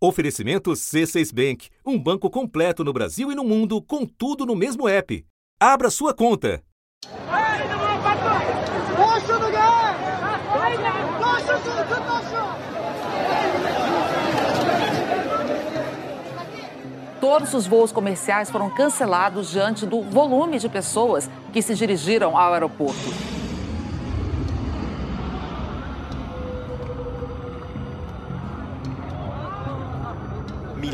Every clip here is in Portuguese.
Oferecimento C6 Bank, um banco completo no Brasil e no mundo, com tudo no mesmo app. Abra sua conta. Todos os voos comerciais foram cancelados diante do volume de pessoas que se dirigiram ao aeroporto.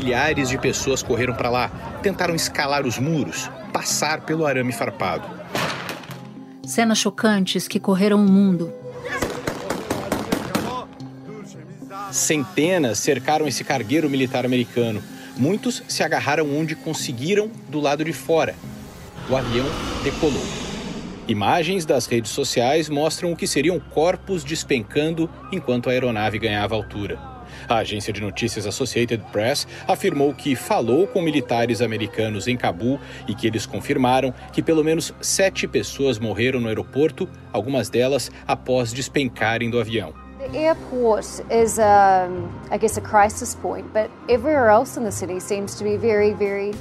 Milhares de pessoas correram para lá, tentaram escalar os muros, passar pelo arame farpado. Cenas chocantes que correram o mundo. Centenas cercaram esse cargueiro militar americano. Muitos se agarraram onde conseguiram do lado de fora. O avião decolou. Imagens das redes sociais mostram o que seriam corpos despencando enquanto a aeronave ganhava altura. A agência de notícias Associated Press afirmou que falou com militares americanos em Cabul e que eles confirmaram que pelo menos sete pessoas morreram no aeroporto, algumas delas após despencarem do avião. The airport is, um, I guess, a crisis point, but everywhere else in the city seems to be very, very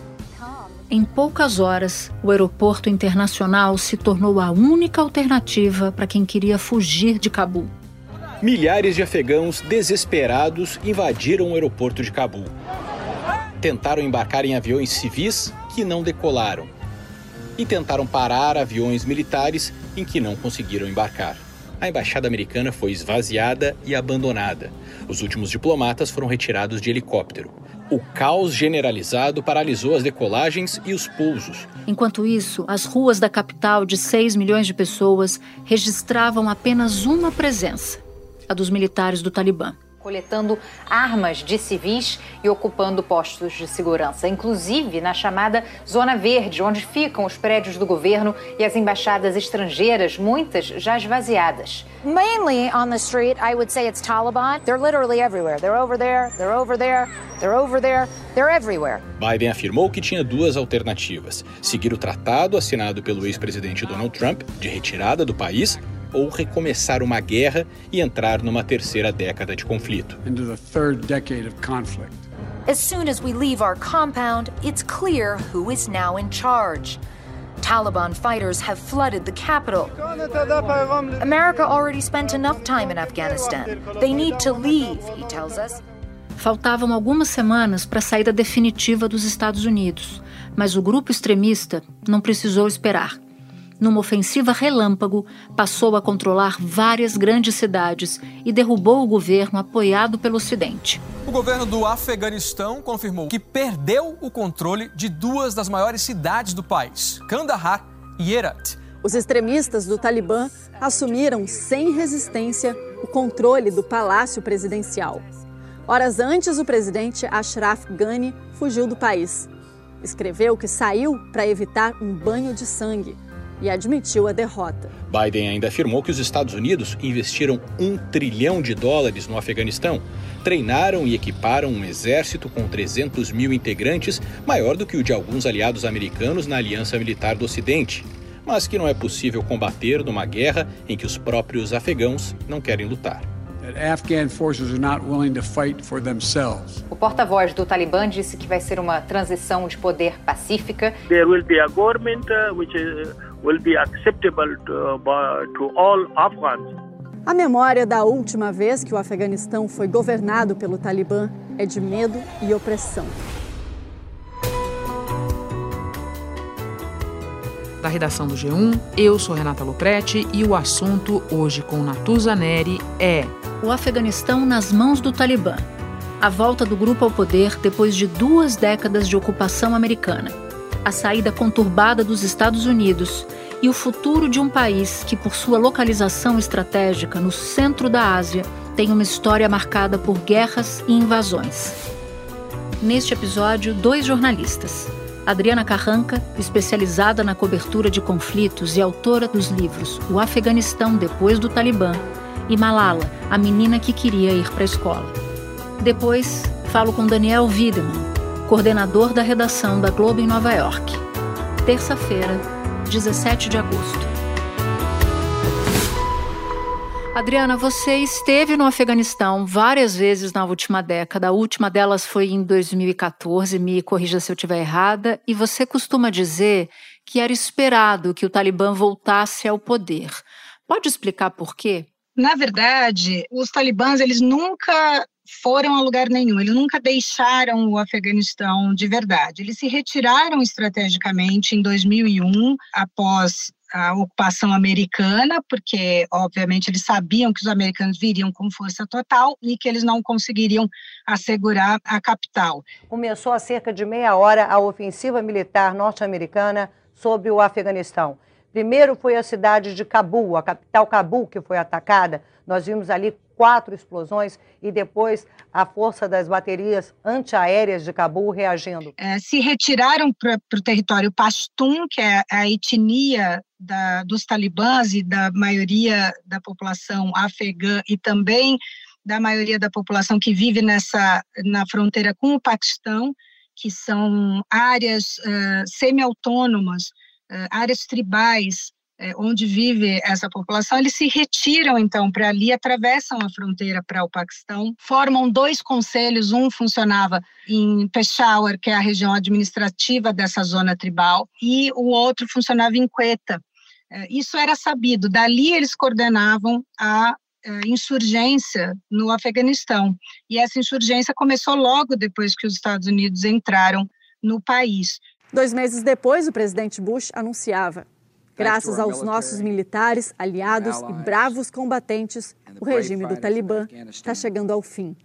em poucas horas, o aeroporto internacional se tornou a única alternativa para quem queria fugir de Cabul. Milhares de afegãos desesperados invadiram o aeroporto de Cabul. Tentaram embarcar em aviões civis que não decolaram. E tentaram parar aviões militares em que não conseguiram embarcar. A embaixada americana foi esvaziada e abandonada. Os últimos diplomatas foram retirados de helicóptero. O caos generalizado paralisou as decolagens e os pousos. Enquanto isso, as ruas da capital de 6 milhões de pessoas registravam apenas uma presença: a dos militares do Talibã. Coletando armas de civis e ocupando postos de segurança, inclusive na chamada Zona Verde, onde ficam os prédios do governo e as embaixadas estrangeiras, muitas já esvaziadas. Mainly on the street, I would say it's Taliban. They're literally everywhere. They're over there, they're over there, they're over there, they're everywhere. Biden afirmou que tinha duas alternativas: seguir o tratado assinado pelo ex-presidente Donald Trump de retirada do país ou recomeçar uma guerra e entrar numa terceira década de conflito. As soon as we leave our compound, it's clear who is now in charge. Taliban fighters have flooded the capital. America already spent enough time in Afghanistan. They need to leave, he tells us. Faltavam algumas semanas para a saída definitiva dos Estados Unidos, mas o grupo extremista não precisou esperar numa ofensiva relâmpago, passou a controlar várias grandes cidades e derrubou o governo apoiado pelo Ocidente. O governo do Afeganistão confirmou que perdeu o controle de duas das maiores cidades do país, Kandahar e Herat. Os extremistas do Talibã assumiram sem resistência o controle do palácio presidencial. Horas antes, o presidente Ashraf Ghani fugiu do país. Escreveu que saiu para evitar um banho de sangue e admitiu a derrota. Biden ainda afirmou que os Estados Unidos investiram um trilhão de dólares no Afeganistão, treinaram e equiparam um exército com 300 mil integrantes, maior do que o de alguns aliados americanos na Aliança Militar do Ocidente, mas que não é possível combater numa guerra em que os próprios afegãos não querem lutar. O porta-voz do Talibã disse que vai ser uma transição de poder pacífica. There will be a government uh, which is will be acceptable to, to all Afghans. A memória da última vez que o Afeganistão foi governado pelo Talibã é de medo e opressão. Da redação do G1, eu sou Renata Loprete e o assunto hoje com Natuza Neri é o Afeganistão nas mãos do Talibã. A volta do grupo ao poder depois de duas décadas de ocupação americana a saída conturbada dos Estados Unidos e o futuro de um país que, por sua localização estratégica no centro da Ásia, tem uma história marcada por guerras e invasões. Neste episódio, dois jornalistas. Adriana Carranca, especializada na cobertura de conflitos e autora dos livros O Afeganistão Depois do Talibã, e Malala, a menina que queria ir para a escola. Depois, falo com Daniel Wiedemann, coordenador da redação da Globo em Nova York. Terça-feira, 17 de agosto. Adriana, você esteve no Afeganistão várias vezes na última década. A última delas foi em 2014, me corrija se eu estiver errada, e você costuma dizer que era esperado que o Talibã voltasse ao poder. Pode explicar por quê? Na verdade, os talibãs eles nunca foram a lugar nenhum, eles nunca deixaram o Afeganistão de verdade. Eles se retiraram estrategicamente em 2001, após a ocupação americana, porque, obviamente, eles sabiam que os americanos viriam com força total e que eles não conseguiriam assegurar a capital. Começou há cerca de meia hora a ofensiva militar norte-americana sobre o Afeganistão. Primeiro foi a cidade de Cabul, a capital Cabul, que foi atacada. Nós vimos ali quatro explosões e depois a força das baterias antiaéreas de Cabul reagindo. É, se retiraram para o território Pashtun, que é a etnia da, dos talibãs e da maioria da população afegã e também da maioria da população que vive nessa na fronteira com o Paquistão, que são áreas uh, semi-autônomas eh, áreas tribais onde vive essa população, eles se retiram então para ali, atravessam a fronteira para o Paquistão, formam dois conselhos, um funcionava em Peshawar, que é a região administrativa dessa zona tribal, e o outro funcionava em Quetta. Eh, isso era sabido, dali eles coordenavam a insurgência no Afeganistão. E essa insurgência começou logo depois que os Estados Unidos entraram no país. Dois meses depois, o presidente Bush anunciava: graças aos nossos militares, aliados e bravos combatentes, o regime do Talibã está chegando ao fim.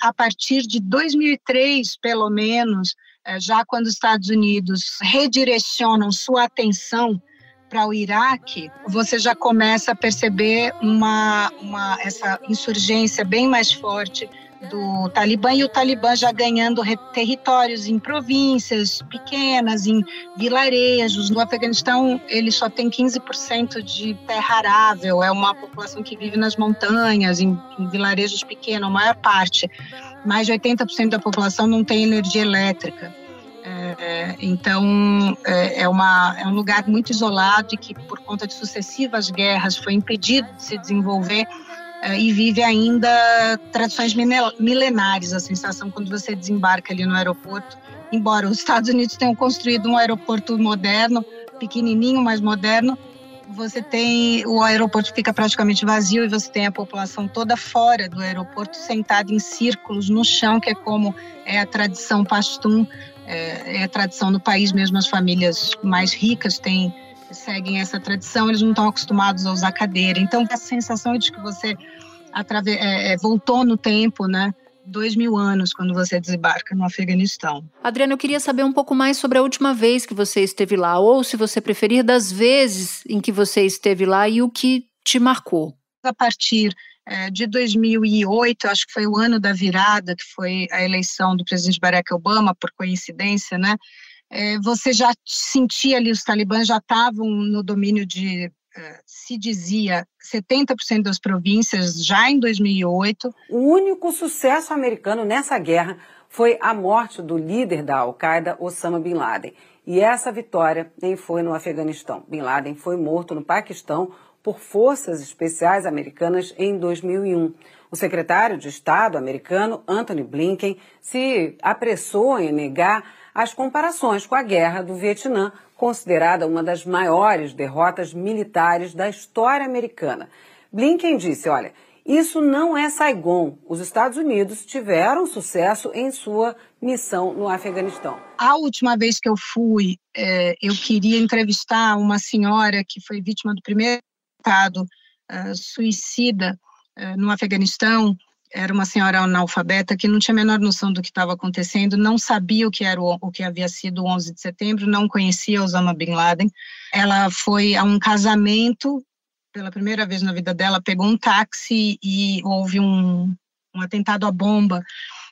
A partir de 2003, pelo menos, eh, já quando os Estados Unidos redirecionam sua atenção para o Iraque, você já começa a perceber uma, uma, essa insurgência bem mais forte do Talibã e o Talibã já ganhando territórios em províncias pequenas, em vilarejos. No Afeganistão, ele só tem 15% de terra arável, é uma população que vive nas montanhas, em, em vilarejos pequenos, a maior parte. Mais de 80% da população não tem energia elétrica. É, então, é, é, uma, é um lugar muito isolado e que, por conta de sucessivas guerras, foi impedido de se desenvolver é, e vive ainda tradições milenares. A sensação quando você desembarca ali no aeroporto, embora os Estados Unidos tenham construído um aeroporto moderno, pequenininho, mas moderno, você tem o aeroporto fica praticamente vazio e você tem a população toda fora do aeroporto sentada em círculos no chão, que é como é a tradição pastum, é, é a tradição do país mesmo. As famílias mais ricas têm seguem essa tradição, eles não estão acostumados a usar cadeira. Então, a sensação de que você é, é, voltou no tempo, né? Dois mil anos quando você desembarca no Afeganistão. Adriana, eu queria saber um pouco mais sobre a última vez que você esteve lá, ou se você preferir, das vezes em que você esteve lá e o que te marcou. A partir é, de 2008, acho que foi o ano da virada, que foi a eleição do presidente Barack Obama, por coincidência, né? É, você já sentia ali, os talibãs já estavam no domínio de, é, se dizia, 70% das províncias já em 2008. O único sucesso americano nessa guerra foi a morte do líder da Al-Qaeda, Osama Bin Laden. E essa vitória nem foi no Afeganistão. Bin Laden foi morto no Paquistão por forças especiais americanas em 2001. O secretário de Estado americano, Anthony Blinken, se apressou em negar as comparações com a Guerra do Vietnã, considerada uma das maiores derrotas militares da história americana. Blinken disse: olha, isso não é Saigon. Os Estados Unidos tiveram sucesso em sua missão no Afeganistão. A última vez que eu fui, é, eu queria entrevistar uma senhora que foi vítima do primeiro atentado uh, suicida uh, no Afeganistão era uma senhora analfabeta que não tinha a menor noção do que estava acontecendo, não sabia o que era o, o, que havia sido o 11 de setembro, não conhecia Osama Bin Laden. Ela foi a um casamento pela primeira vez na vida dela, pegou um táxi e houve um, um atentado à bomba.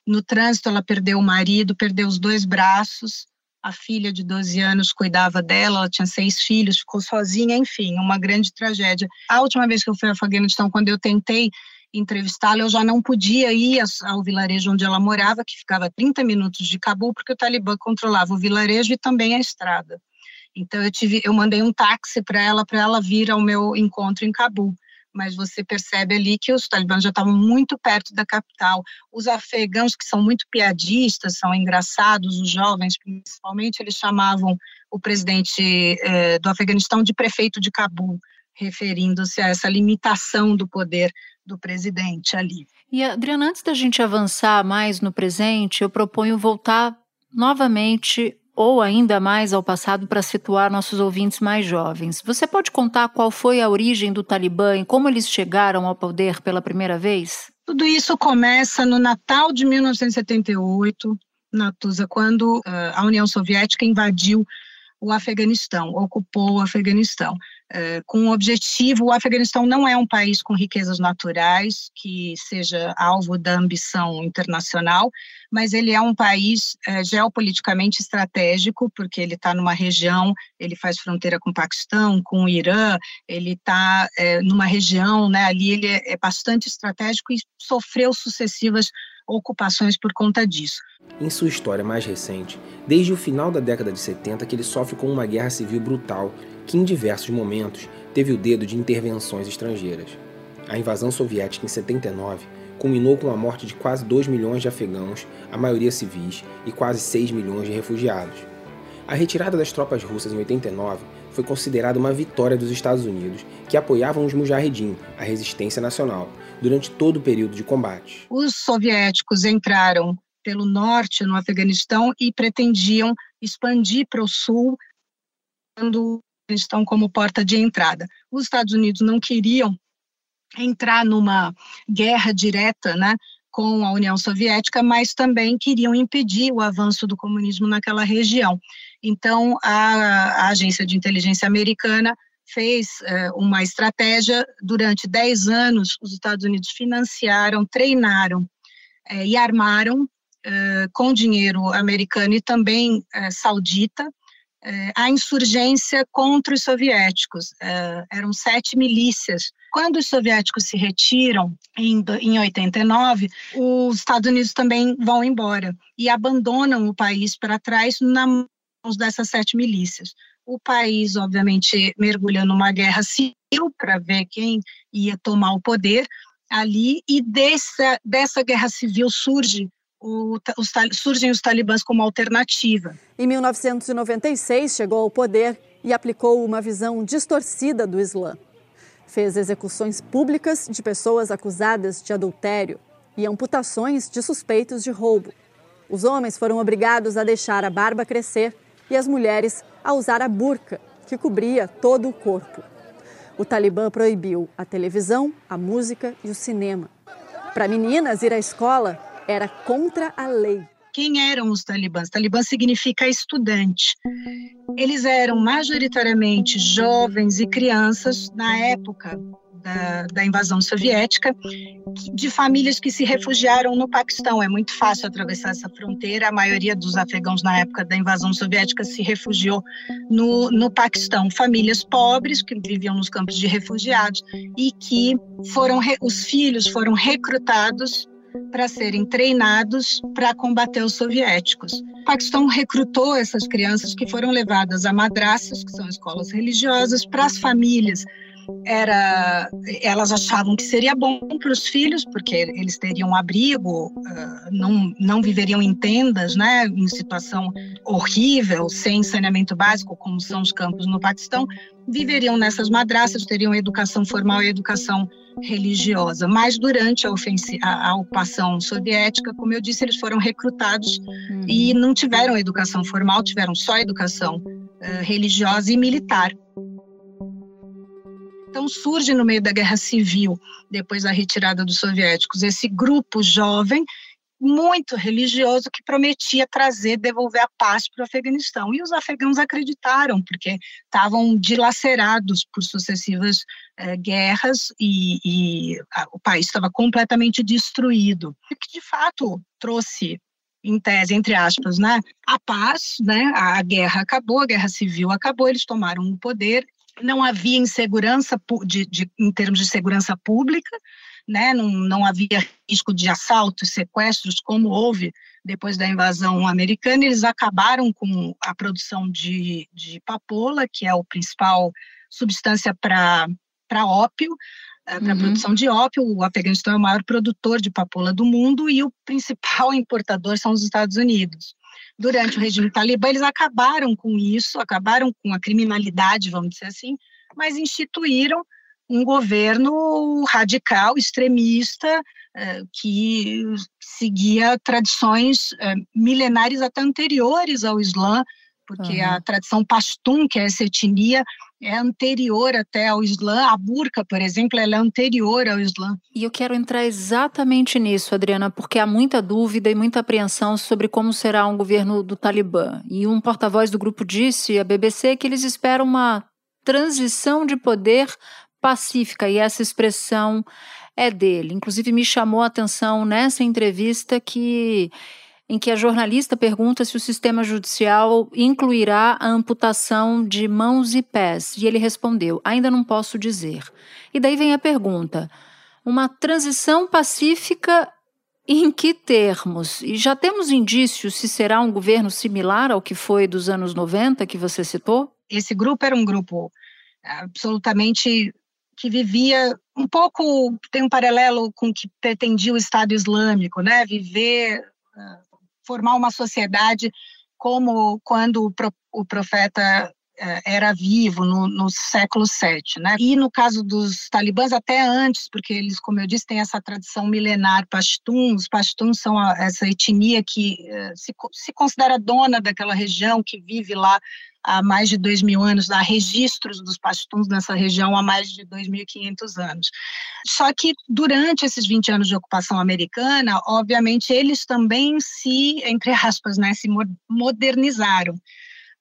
No trânsito, ela perdeu o marido, perdeu os dois braços. A filha de 12 anos cuidava dela, ela tinha seis filhos, ficou sozinha, enfim, uma grande tragédia. A última vez que eu fui a Afeganistão, quando eu tentei entrevistá-la, eu já não podia ir ao vilarejo onde ela morava, que ficava a 30 minutos de Cabul, porque o Talibã controlava o vilarejo e também a estrada. Então eu tive, eu mandei um táxi para ela para ela vir ao meu encontro em Cabul. Mas você percebe ali que os talibãs já estavam muito perto da capital. Os afegãos que são muito piadistas, são engraçados, os jovens principalmente, eles chamavam o presidente eh, do Afeganistão de prefeito de Cabul, referindo-se a essa limitação do poder do presidente ali. E Adriana, antes da gente avançar mais no presente, eu proponho voltar novamente ou ainda mais ao passado para situar nossos ouvintes mais jovens. Você pode contar qual foi a origem do Talibã e como eles chegaram ao poder pela primeira vez? Tudo isso começa no Natal de 1978, Natuza, quando uh, a União Soviética invadiu o Afeganistão, ocupou o Afeganistão. Uh, com o objetivo, o Afeganistão não é um país com riquezas naturais que seja alvo da ambição internacional, mas ele é um país uh, geopoliticamente estratégico, porque ele está numa região, ele faz fronteira com o Paquistão, com o Irã, ele está uh, numa região, né, ali ele é, é bastante estratégico e sofreu sucessivas ocupações por conta disso. Em sua história mais recente, desde o final da década de 70 que ele sofre com uma guerra civil brutal que em diversos momentos teve o dedo de intervenções estrangeiras. A invasão soviética em 79 culminou com a morte de quase 2 milhões de afegãos, a maioria civis, e quase 6 milhões de refugiados. A retirada das tropas russas em 89 foi considerada uma vitória dos Estados Unidos, que apoiavam os Mujahedin, a resistência nacional, durante todo o período de combate. Os soviéticos entraram pelo norte no Afeganistão e pretendiam expandir para o sul, dando estão como porta de entrada. Os Estados Unidos não queriam entrar numa guerra direta, né, com a União Soviética, mas também queriam impedir o avanço do comunismo naquela região. Então, a, a agência de inteligência americana fez uh, uma estratégia durante 10 anos. Os Estados Unidos financiaram, treinaram uh, e armaram uh, com dinheiro americano e também saudita é, a insurgência contra os soviéticos. É, eram sete milícias. Quando os soviéticos se retiram, em, em 89, os Estados Unidos também vão embora e abandonam o país para trás na dessas sete milícias. O país, obviamente, mergulha numa guerra civil para ver quem ia tomar o poder ali, e dessa, dessa guerra civil surge o, os, surgem os talibãs como alternativa. Em 1996, chegou ao poder e aplicou uma visão distorcida do Islã. Fez execuções públicas de pessoas acusadas de adultério e amputações de suspeitos de roubo. Os homens foram obrigados a deixar a barba crescer e as mulheres a usar a burca, que cobria todo o corpo. O Talibã proibiu a televisão, a música e o cinema. Para meninas ir à escola, era contra a lei. Quem eram os talibãs? Talibã significa estudante. Eles eram majoritariamente jovens e crianças na época da, da, invasão soviética, de famílias que se refugiaram no Paquistão. É muito fácil atravessar essa fronteira. A maioria dos afegãos na época da invasão soviética se refugiou no, no Paquistão. Famílias pobres que viviam nos campos de refugiados e que foram os filhos foram recrutados para serem treinados para combater os soviéticos. O Paquistão recrutou essas crianças que foram levadas a madraças, que são escolas religiosas, para as famílias era elas achavam que seria bom para os filhos porque eles teriam abrigo uh, não não viveriam em tendas né em situação horrível sem saneamento básico como são os campos no Paquistão viveriam nessas madraças teriam educação formal e educação religiosa. Mas durante a, a, a, ocupação soviética, como eu disse, eles foram recrutados uhum. e não tiveram educação formal, tiveram só educação uh, religiosa e militar. Então surge no meio da guerra civil, depois da retirada dos soviéticos, esse grupo jovem muito religioso que prometia trazer, devolver a paz para o Afeganistão. E os afegãos acreditaram, porque estavam dilacerados por sucessivas eh, guerras e, e a, o país estava completamente destruído. E que, de fato, trouxe em tese, entre aspas, né, a paz, né, a guerra acabou, a guerra civil acabou, eles tomaram o poder, não havia insegurança de, de, em termos de segurança pública, né, não, não havia risco de assaltos, sequestros, como houve depois da invasão americana, eles acabaram com a produção de, de papoula, que é o principal substância para ópio, é, para a uhum. produção de ópio. O Afeganistão é o maior produtor de papoula do mundo e o principal importador são os Estados Unidos. Durante o regime talibã, eles acabaram com isso, acabaram com a criminalidade, vamos dizer assim, mas instituíram um governo radical, extremista, eh, que seguia tradições eh, milenares até anteriores ao Islã, porque uhum. a tradição pashtun, que é essa etnia, é anterior até ao Islã. A burca, por exemplo, ela é anterior ao Islã. E eu quero entrar exatamente nisso, Adriana, porque há muita dúvida e muita apreensão sobre como será um governo do Talibã. E um porta-voz do grupo disse à BBC que eles esperam uma transição de poder pacífica, e essa expressão é dele. Inclusive, me chamou a atenção nessa entrevista que em que a jornalista pergunta se o sistema judicial incluirá a amputação de mãos e pés. E ele respondeu: ainda não posso dizer. E daí vem a pergunta: uma transição pacífica em que termos? E já temos indícios se será um governo similar ao que foi dos anos 90 que você citou? Esse grupo era um grupo absolutamente que vivia um pouco tem um paralelo com o que pretendia o Estado Islâmico, né? Viver formar uma sociedade como quando o profeta eh, era vivo no, no, século VII, né? E no caso dos talibãs até antes, porque eles, como eu disse, têm essa tradição milenar pashtun. Os pashtuns são a, essa etnia que uh, se, se considera dona daquela região, que vive lá há mais de dois mil anos, há registros dos pastuns nessa região há mais de 2.500 anos. Só que durante esses 20 anos de ocupação americana, obviamente, eles também se, entre aspas, né, se modernizaram.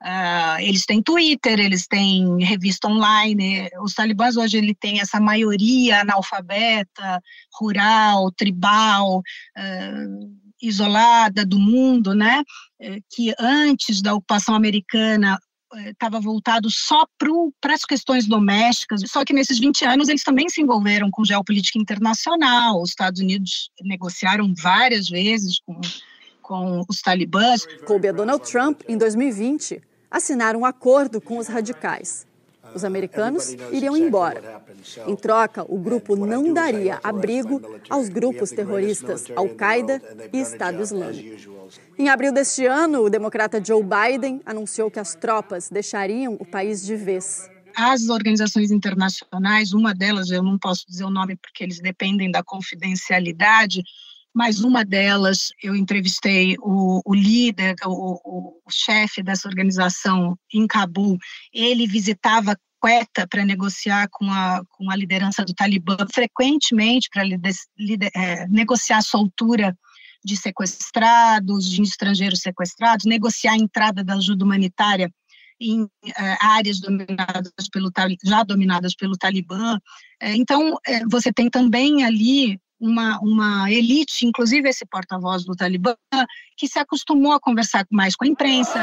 Uh, eles têm Twitter, eles têm revista online. Os talibãs hoje ele tem essa maioria analfabeta, rural, tribal, uh, isolada do mundo, né? Eh, que antes da ocupação americana estava voltado só para as questões domésticas, só que nesses 20 anos eles também se envolveram com geopolítica internacional. Os Estados Unidos negociaram várias vezes com, com os talibãs. Coube a Donald Trump, em 2020, assinar um acordo com os radicais. Os americanos iriam embora. Em troca, o grupo não daria abrigo aos grupos terroristas Al-Qaeda e Estado Islâmico. Em abril deste ano, o democrata Joe Biden anunciou que as tropas deixariam o país de vez. As organizações internacionais, uma delas, eu não posso dizer o nome porque eles dependem da confidencialidade, mas uma delas eu entrevistei o, o líder, o, o, chefe dessa organização em Cabul. Ele visitava Quetta para negociar com a, com a liderança do Talibã frequentemente para é, negociar a soltura de sequestrados, de estrangeiros sequestrados, negociar a entrada da ajuda humanitária em uh, áreas dominadas pelo já dominadas pelo Talibã. Uh, então, uh, você tem também ali uma, uma elite, inclusive esse porta-voz do Talibã, que se acostumou a conversar mais com a imprensa.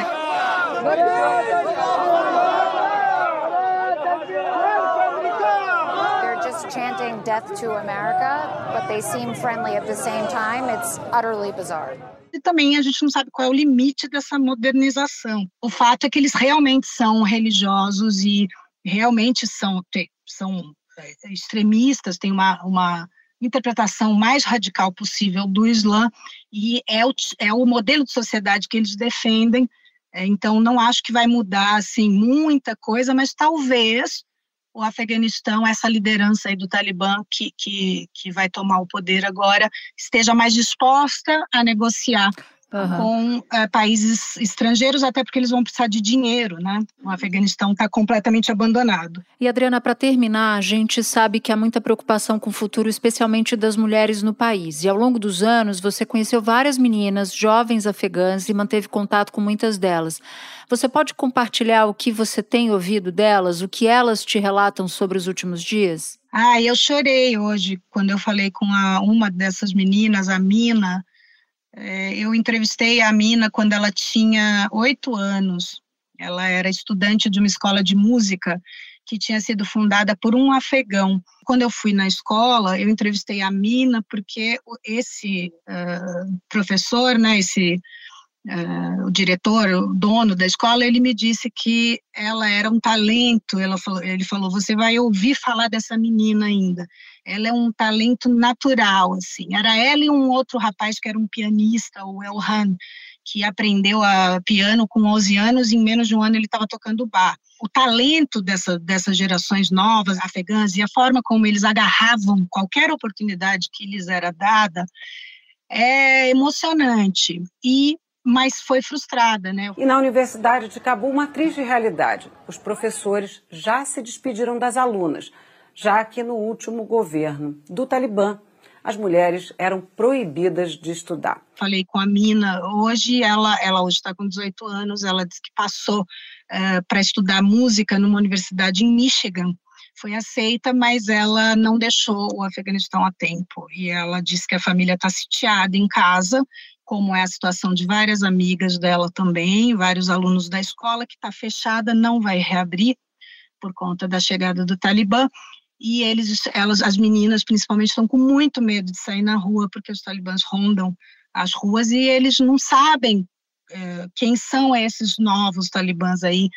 Chanting death to America, but they seem friendly at the same time. It's utterly bizarre. E também a gente não sabe qual é o limite dessa modernização. O fato é que eles realmente são religiosos e realmente são, são é, extremistas, têm uma, uma interpretação mais radical possível do Islã e é o, é o modelo de sociedade que eles defendem. É, então, não acho que vai mudar assim muita coisa, mas talvez o Afeganistão, essa liderança aí do Talibã que, que, que vai tomar o poder agora, esteja mais disposta a negociar uhum. com é, países estrangeiros, até porque eles vão precisar de dinheiro, né? O Afeganistão está completamente abandonado. E Adriana, para terminar, a gente sabe que há muita preocupação com o futuro, especialmente das mulheres no país. E ao longo dos anos, você conheceu várias meninas, jovens afegãs, e manteve contato com muitas delas. Você pode compartilhar o que você tem ouvido delas, o que elas te relatam sobre os últimos dias? Ah, eu chorei hoje quando eu falei com a, uma dessas meninas, a Mina, eu entrevistei a Mina quando ela tinha oito anos. Ela era estudante de uma escola de música que tinha sido fundada por um afegão. Quando eu fui na escola, eu entrevistei a Mina, porque esse uh, professor, né, esse uh, o diretor, o dono da escola, ele me disse que ela era um talento. Falou, ele falou: você vai ouvir falar dessa menina ainda. Ela é um talento natural, assim. Era ela e um outro rapaz que era um pianista, o Elhan, que aprendeu a piano com 11 anos e em menos de um ano ele estava tocando bar. O talento dessa, dessas gerações novas, afegãs, e a forma como eles agarravam qualquer oportunidade que lhes era dada, é emocionante. E mas foi frustrada, né? E na Universidade de Cabul, uma triste realidade. Os professores já se despediram das alunas, já que no último governo do Talibã, as mulheres eram proibidas de estudar. Falei com a Mina hoje, ela, ela hoje está com 18 anos, ela disse que passou uh, eh, para estudar música numa universidade em Michigan. Foi aceita, mas ela não deixou o Afeganistão a tempo. E ela disse que a família está sitiada em casa como é a situação de várias amigas dela também, vários alunos da escola, que está fechada, não vai reabrir por conta da chegada do Talibã. E eles, elas, as meninas principalmente, estão com muito medo de sair na rua, porque os talibãs rondam as ruas e eles não sabem é, quem são esses novos talibãs aí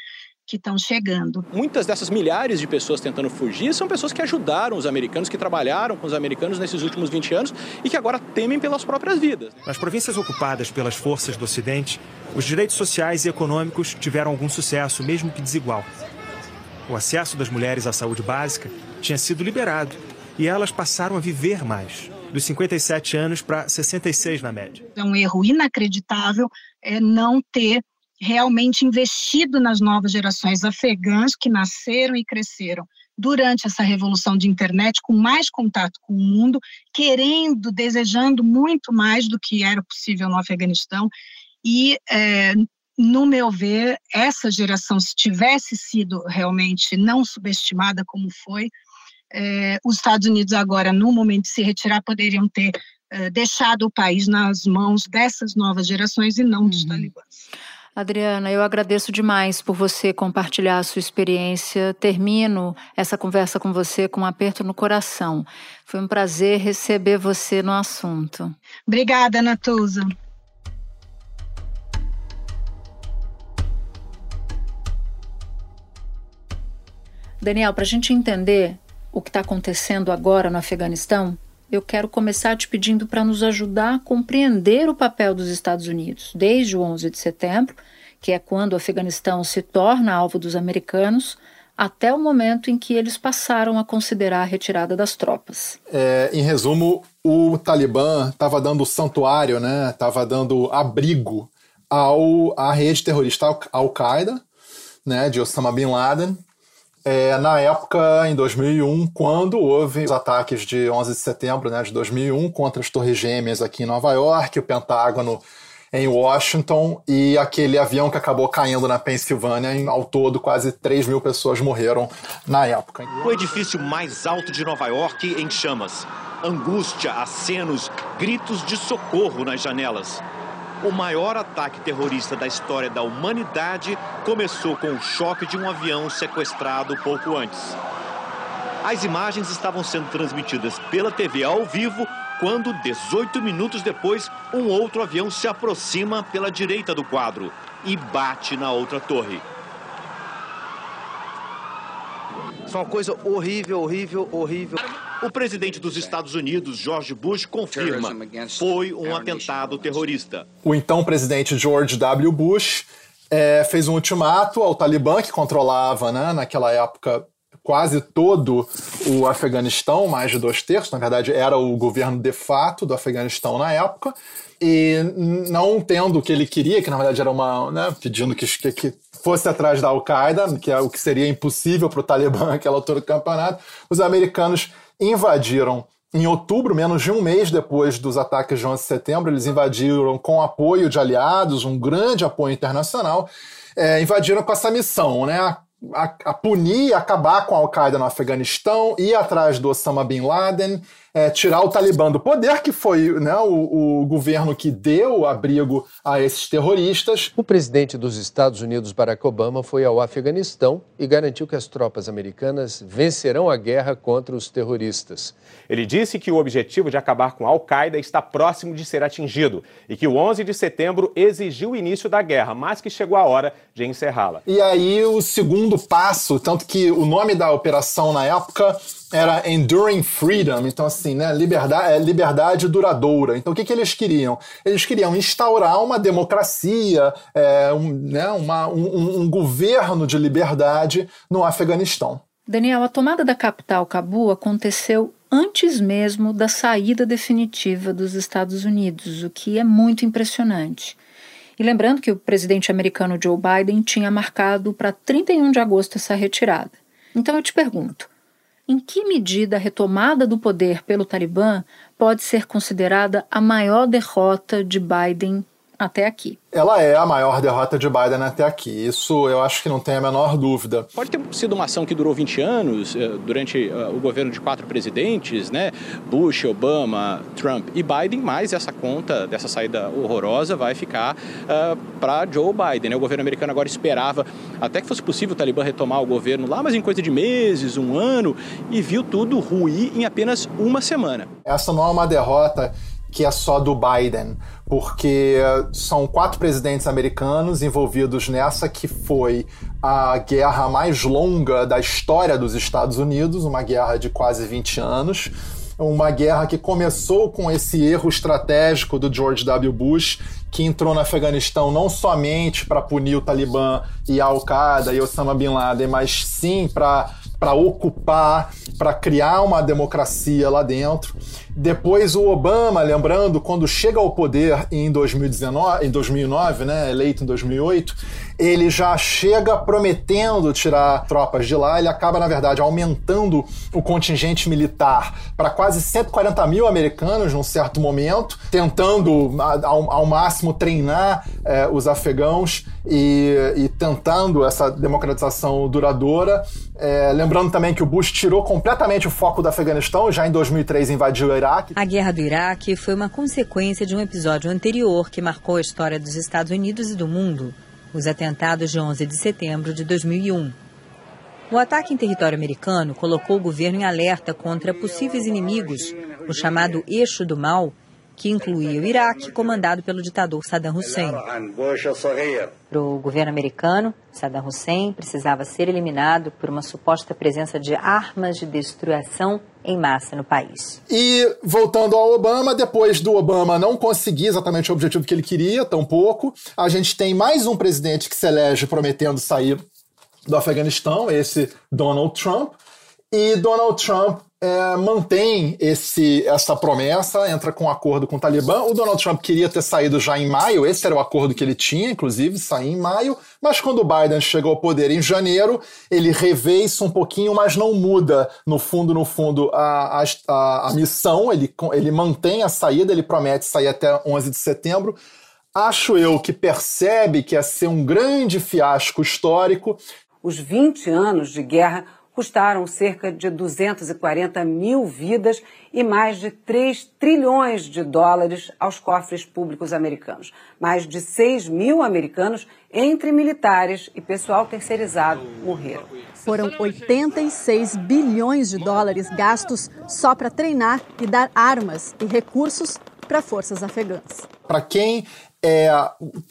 que estão chegando. Muitas dessas milhares de pessoas tentando fugir são pessoas que ajudaram os americanos, que trabalharam com os americanos nesses últimos 20 anos e que agora temem pelas próprias vidas. Nas províncias ocupadas pelas forças do Ocidente, os direitos sociais e econômicos tiveram algum sucesso, mesmo que desigual. O acesso das mulheres à saúde básica tinha sido liberado e elas passaram a viver mais, dos 57 anos para 66 na média. É um erro inacreditável é não ter realmente investido nas novas gerações afegãs que nasceram e cresceram durante essa revolução de internet, com mais contato com o mundo, querendo, desejando muito mais do que era possível no Afeganistão. E, é, no meu ver, essa geração, se tivesse sido realmente não subestimada como foi, é, os Estados Unidos agora, no momento de se retirar, poderiam ter é, deixado o país nas mãos dessas novas gerações e não dos uhum. talibãs. Adriana, eu agradeço demais por você compartilhar a sua experiência. Termino essa conversa com você com um aperto no coração. Foi um prazer receber você no assunto. Obrigada, Natuza. Daniel, para a gente entender o que está acontecendo agora no Afeganistão, eu quero começar te pedindo para nos ajudar a compreender o papel dos Estados Unidos desde o 11 de setembro, que é quando o Afeganistão se torna alvo dos americanos, até o momento em que eles passaram a considerar a retirada das tropas. É, em resumo, o Talibã estava dando santuário, né? Estava dando abrigo ao à rede terrorista Al-Qaeda, né? De Osama bin Laden, é, na época, em 2001, quando houve os ataques de 11 de setembro né, de 2001 contra as Torres Gêmeas aqui em Nova York, o Pentágono em Washington e aquele avião que acabou caindo na Pensilvânia. Ao todo, quase 3 mil pessoas morreram na época. O edifício mais alto de Nova York em chamas. Angústia, acenos, gritos de socorro nas janelas. O maior ataque terrorista da história da humanidade começou com o choque de um avião sequestrado pouco antes. As imagens estavam sendo transmitidas pela TV ao vivo quando, 18 minutos depois, um outro avião se aproxima pela direita do quadro e bate na outra torre. Isso é uma coisa horrível, horrível, horrível. O presidente dos Estados Unidos, George Bush, confirma: foi um atentado terrorista. O então presidente George W. Bush é, fez um ultimato ao Talibã, que controlava, né, naquela época, quase todo o Afeganistão, mais de dois terços, na verdade era o governo de fato do Afeganistão na época, e não tendo o que ele queria, que na verdade era uma. Né, pedindo que, que, fosse atrás da Al-Qaeda, que é o que seria impossível para o Talibã naquela altura do campeonato, os americanos invadiram em outubro, menos de um mês depois dos ataques de 11 de setembro, eles invadiram com apoio de aliados, um grande apoio internacional, é, invadiram com essa missão, né? A, a punir, acabar com a Al-Qaeda no Afeganistão, ir atrás do Osama Bin Laden, é, tirar o Talibã do poder, que foi né, o, o governo que deu abrigo a esses terroristas. O presidente dos Estados Unidos, Barack Obama, foi ao Afeganistão e garantiu que as tropas americanas vencerão a guerra contra os terroristas. Ele disse que o objetivo de acabar com a Al-Qaeda está próximo de ser atingido e que o 11 de setembro exigiu o início da guerra, mas que chegou a hora de encerrá-la. E aí o segundo passo, tanto que o nome da operação na época era Enduring Freedom, então assim, né, liberdade, é, liberdade duradoura. Então o que, que eles queriam? Eles queriam instaurar uma democracia, é, um, né, uma, um, um governo de liberdade no Afeganistão. Daniel, a tomada da capital Cabu aconteceu antes mesmo da saída definitiva dos Estados Unidos, o que é muito impressionante. E lembrando que o presidente americano Joe Biden tinha marcado para 31 de agosto essa retirada. Então eu te pergunto: em que medida a retomada do poder pelo Talibã pode ser considerada a maior derrota de Biden até aqui? ela é a maior derrota de Biden até aqui. Isso eu acho que não tem a menor dúvida. Pode ter sido uma ação que durou 20 anos, eh, durante eh, o governo de quatro presidentes, né? Bush, Obama, Trump e Biden, mas essa conta dessa saída horrorosa vai ficar uh, eh, para Joe Biden. Né? O governo americano agora esperava até que fosse possível o Talibã retomar o governo lá, mas em coisa de meses, um ano, e viu tudo ruir em apenas uma semana. Essa não é uma derrota que é só do Biden, porque são quatro presidentes americanos envolvidos nessa que foi a guerra mais longa da história dos Estados Unidos, uma guerra de quase 20 anos. Uma guerra que começou com esse erro estratégico do George W. Bush, que entrou no Afeganistão não somente para punir o Talibã e a Al-Qaeda e Osama Bin Laden, mas sim para ocupar, para criar uma democracia lá dentro. Depois o Obama, lembrando, quando chega ao poder em 2019, em 2009, né, eleito em 2008, ele já chega prometendo tirar tropas de lá. Ele acaba, na verdade, aumentando o contingente militar para quase 140 mil americanos num certo momento, tentando ao, ao máximo treinar eh, os afegãos e, e, tentando essa democratização duradoura. Eh, lembrando também que o Bush tirou completamente o foco do Afeganistão, já em 2003 invadiu o Iraque. A guerra do Iraque foi uma consequência de um episódio anterior que marcou a história dos Estados Unidos e do mundo os atentados de 11 de setembro de 2001. O ataque em território americano colocou o governo em alerta contra possíveis inimigos, o chamado Eixo do Mal, que incluía o Iraque, comandado pelo ditador Saddam Hussein. Para o governo americano, Saddam Hussein precisava ser eliminado por uma suposta presença de armas de destruição em massa no país. E voltando ao Obama, depois do Obama não conseguir exatamente o objetivo que ele queria, tampouco, a gente tem mais um presidente que se elege prometendo sair do Afeganistão, esse Donald Trump. E Donald Trump é, mantém esse, essa promessa, entra com um acordo com o Talibã. O Donald Trump queria ter saído já em maio, esse era o acordo que ele tinha, inclusive, sair em maio, mas quando o Biden chegou ao poder em janeiro, ele revê isso um pouquinho, mas não muda, no fundo, no fundo, a, a, a missão, ele, ele mantém a saída, ele promete sair até 11 de setembro. Acho eu que percebe que ia ser um grande fiasco histórico. Os 20 anos de guerra custaram cerca de 240 mil vidas e mais de 3 trilhões de dólares aos cofres públicos americanos. Mais de 6 mil americanos, entre militares e pessoal terceirizado, morreram. Foram 86 bilhões de dólares gastos só para treinar e dar armas e recursos para forças afegãs. Para quem é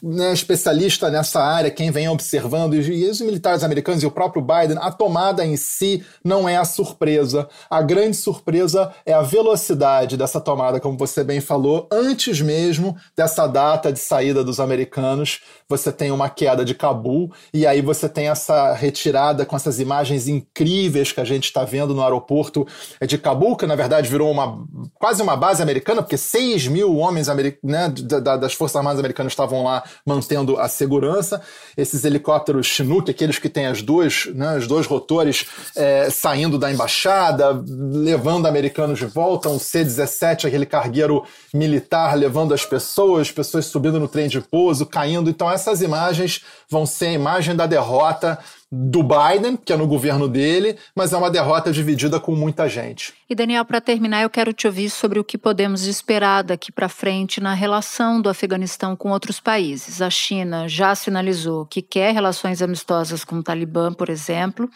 né, especialista nessa área, quem vem observando, e os militares americanos e o próprio Biden, a tomada em si não é a surpresa. A grande surpresa é a velocidade dessa tomada, como você bem falou, antes mesmo dessa data de saída dos americanos. Você tem uma queda de Cabul, e aí você tem essa retirada com essas imagens incríveis que a gente está vendo no aeroporto de Cabul, que na verdade virou uma quase uma base americana, porque 6 mil homens né, das Forças Armadas americanos estavam lá mantendo a segurança. Esses helicópteros Chinook, aqueles que têm as duas, né, os dois rotores é, saindo da embaixada, levando americanos de volta, um C-17, aquele cargueiro militar levando as pessoas, pessoas subindo no trem de pouso, caindo. Então essas imagens vão ser a imagem da derrota do Biden, que é no governo dele, mas é uma derrota dividida com muita gente. E Daniel, para terminar, eu quero te ouvir sobre o que podemos esperar daqui para frente na relação do Afeganistão com outros países. A China já sinalizou que quer relações amistosas com o Talibã, por exemplo,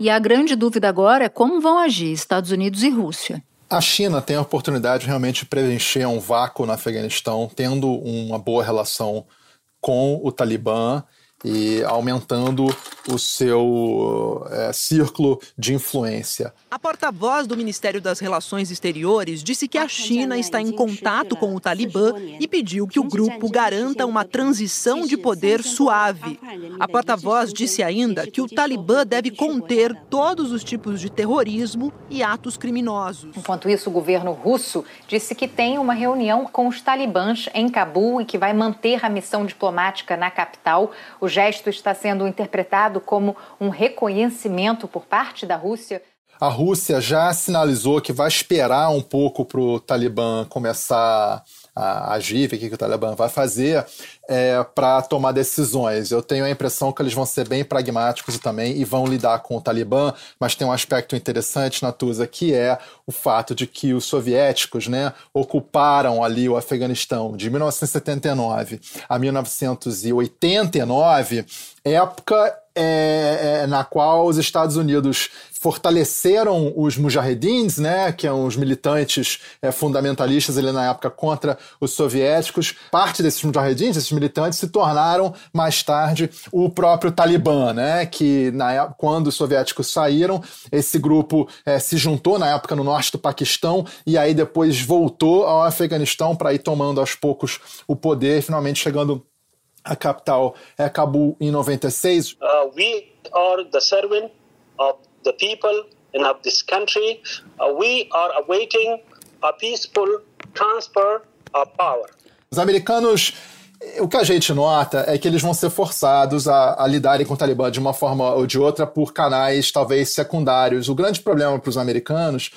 e a grande dúvida agora é como vão agir Estados Unidos e Rússia. A China tem a oportunidade realmente de preencher um vácuo no Afeganistão, tendo uma boa relação com o Talibã e aumentando o seu é, círculo de influência. A porta-voz do Ministério das Relações Exteriores disse que a China está em contato com o Talibã e pediu que o grupo garanta uma transição de poder suave. A porta-voz disse ainda que o Talibã deve conter todos os tipos de terrorismo e atos criminosos. Enquanto isso, o governo russo disse que tem uma reunião com os talibãs em Cabul e que vai manter a missão diplomática na capital. O gesto está sendo interpretado como um reconhecimento por parte da Rússia. A Rússia já sinalizou que vai esperar um pouco para o Talibã começar a ver o que, que o Talibã vai fazer é, para tomar decisões. Eu tenho a impressão que eles vão ser bem pragmáticos também e vão lidar com o Talibã, mas tem um aspecto interessante, Natuza, que é o fato de que os soviéticos né, ocuparam ali o Afeganistão de 1979 a 1989, época é, é, na qual os Estados Unidos fortaleceram os mujahedins, né, que são os militantes é, fundamentalistas ali na época contra os soviéticos. Parte desses mujahedins, esses militantes, se tornaram mais tarde o próprio Talibã, né, que na, quando os soviéticos saíram, esse grupo é, se juntou na época no norte do Paquistão e aí depois voltou ao Afeganistão para ir tomando aos poucos o poder, finalmente chegando a capital é Cabul em 96. Uh, we are the servant of the people and of this country. Uh, we are awaiting a peaceful transfer of power. Os americanos o que a gente nota é que eles vão ser forçados a, a, lidarem com o Talibã de uma forma ou de outra por canais talvez secundários. O grande problema para os americanos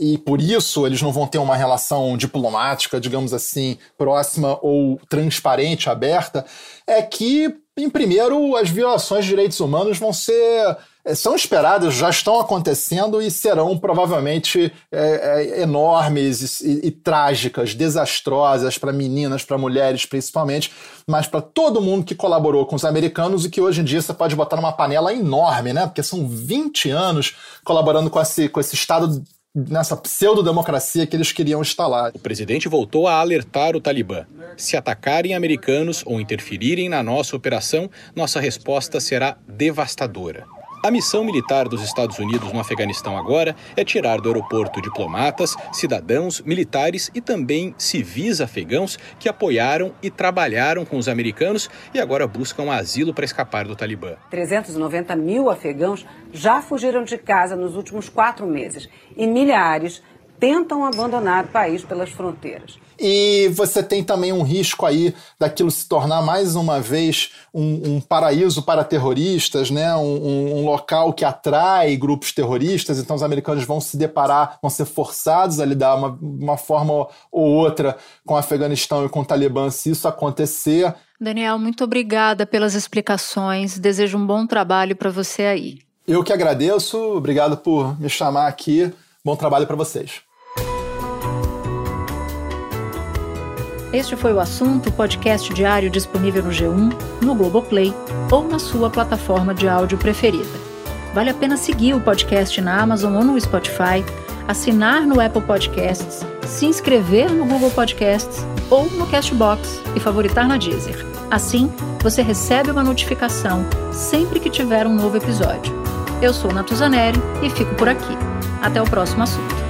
e por isso eles não vão ter uma relação diplomática, digamos assim, próxima ou transparente, aberta, é que, em primeiro, as violações de direitos humanos vão ser eh, são esperadas, já estão acontecendo e serão provavelmente é, é, enormes e, e, trágicas, desastrosas para meninas, para mulheres principalmente, mas para todo mundo que colaborou com os americanos e que hoje em dia você pode botar numa panela enorme, né? Porque são 20 anos colaborando com esse, com esse Estado nessa pseudo-democracia que eles queriam instalar. O presidente voltou a alertar o Talibã. Se atacarem americanos ou interferirem na nossa operação, nossa resposta será devastadora. A missão militar dos Estados Unidos no Afeganistão agora é tirar do aeroporto diplomatas, cidadãos, militares e também civis afegãos que apoiaram e trabalharam com os americanos e agora buscam asilo para escapar do Talibã. 390 mil afegãos já fugiram de casa nos últimos quatro meses e milhares tentam abandonar o país pelas fronteiras. E você tem também um risco aí daquilo se tornar mais uma vez um, um paraíso para terroristas, né? Um, um, local que atrai grupos terroristas. Então os americanos vão se deparar, vão ser forçados a lidar uma, uma forma ou outra com o Afeganistão e com o Talibã se isso acontecer. Daniel, muito obrigada pelas explicações. Desejo um bom trabalho para você aí. Eu que agradeço. Obrigado por me chamar aqui. Bom trabalho para vocês. Este foi o assunto, podcast diário disponível no G1, no Globoplay ou na sua plataforma de áudio preferida. Vale a pena seguir o podcast na Amazon ou no Spotify, assinar no Apple Podcasts, se inscrever no Google Podcasts ou no Castbox e favoritar na Deezer. Assim, você recebe uma notificação sempre que tiver um novo episódio. Eu sou Natuzaneri e fico por aqui. Até o próximo assunto.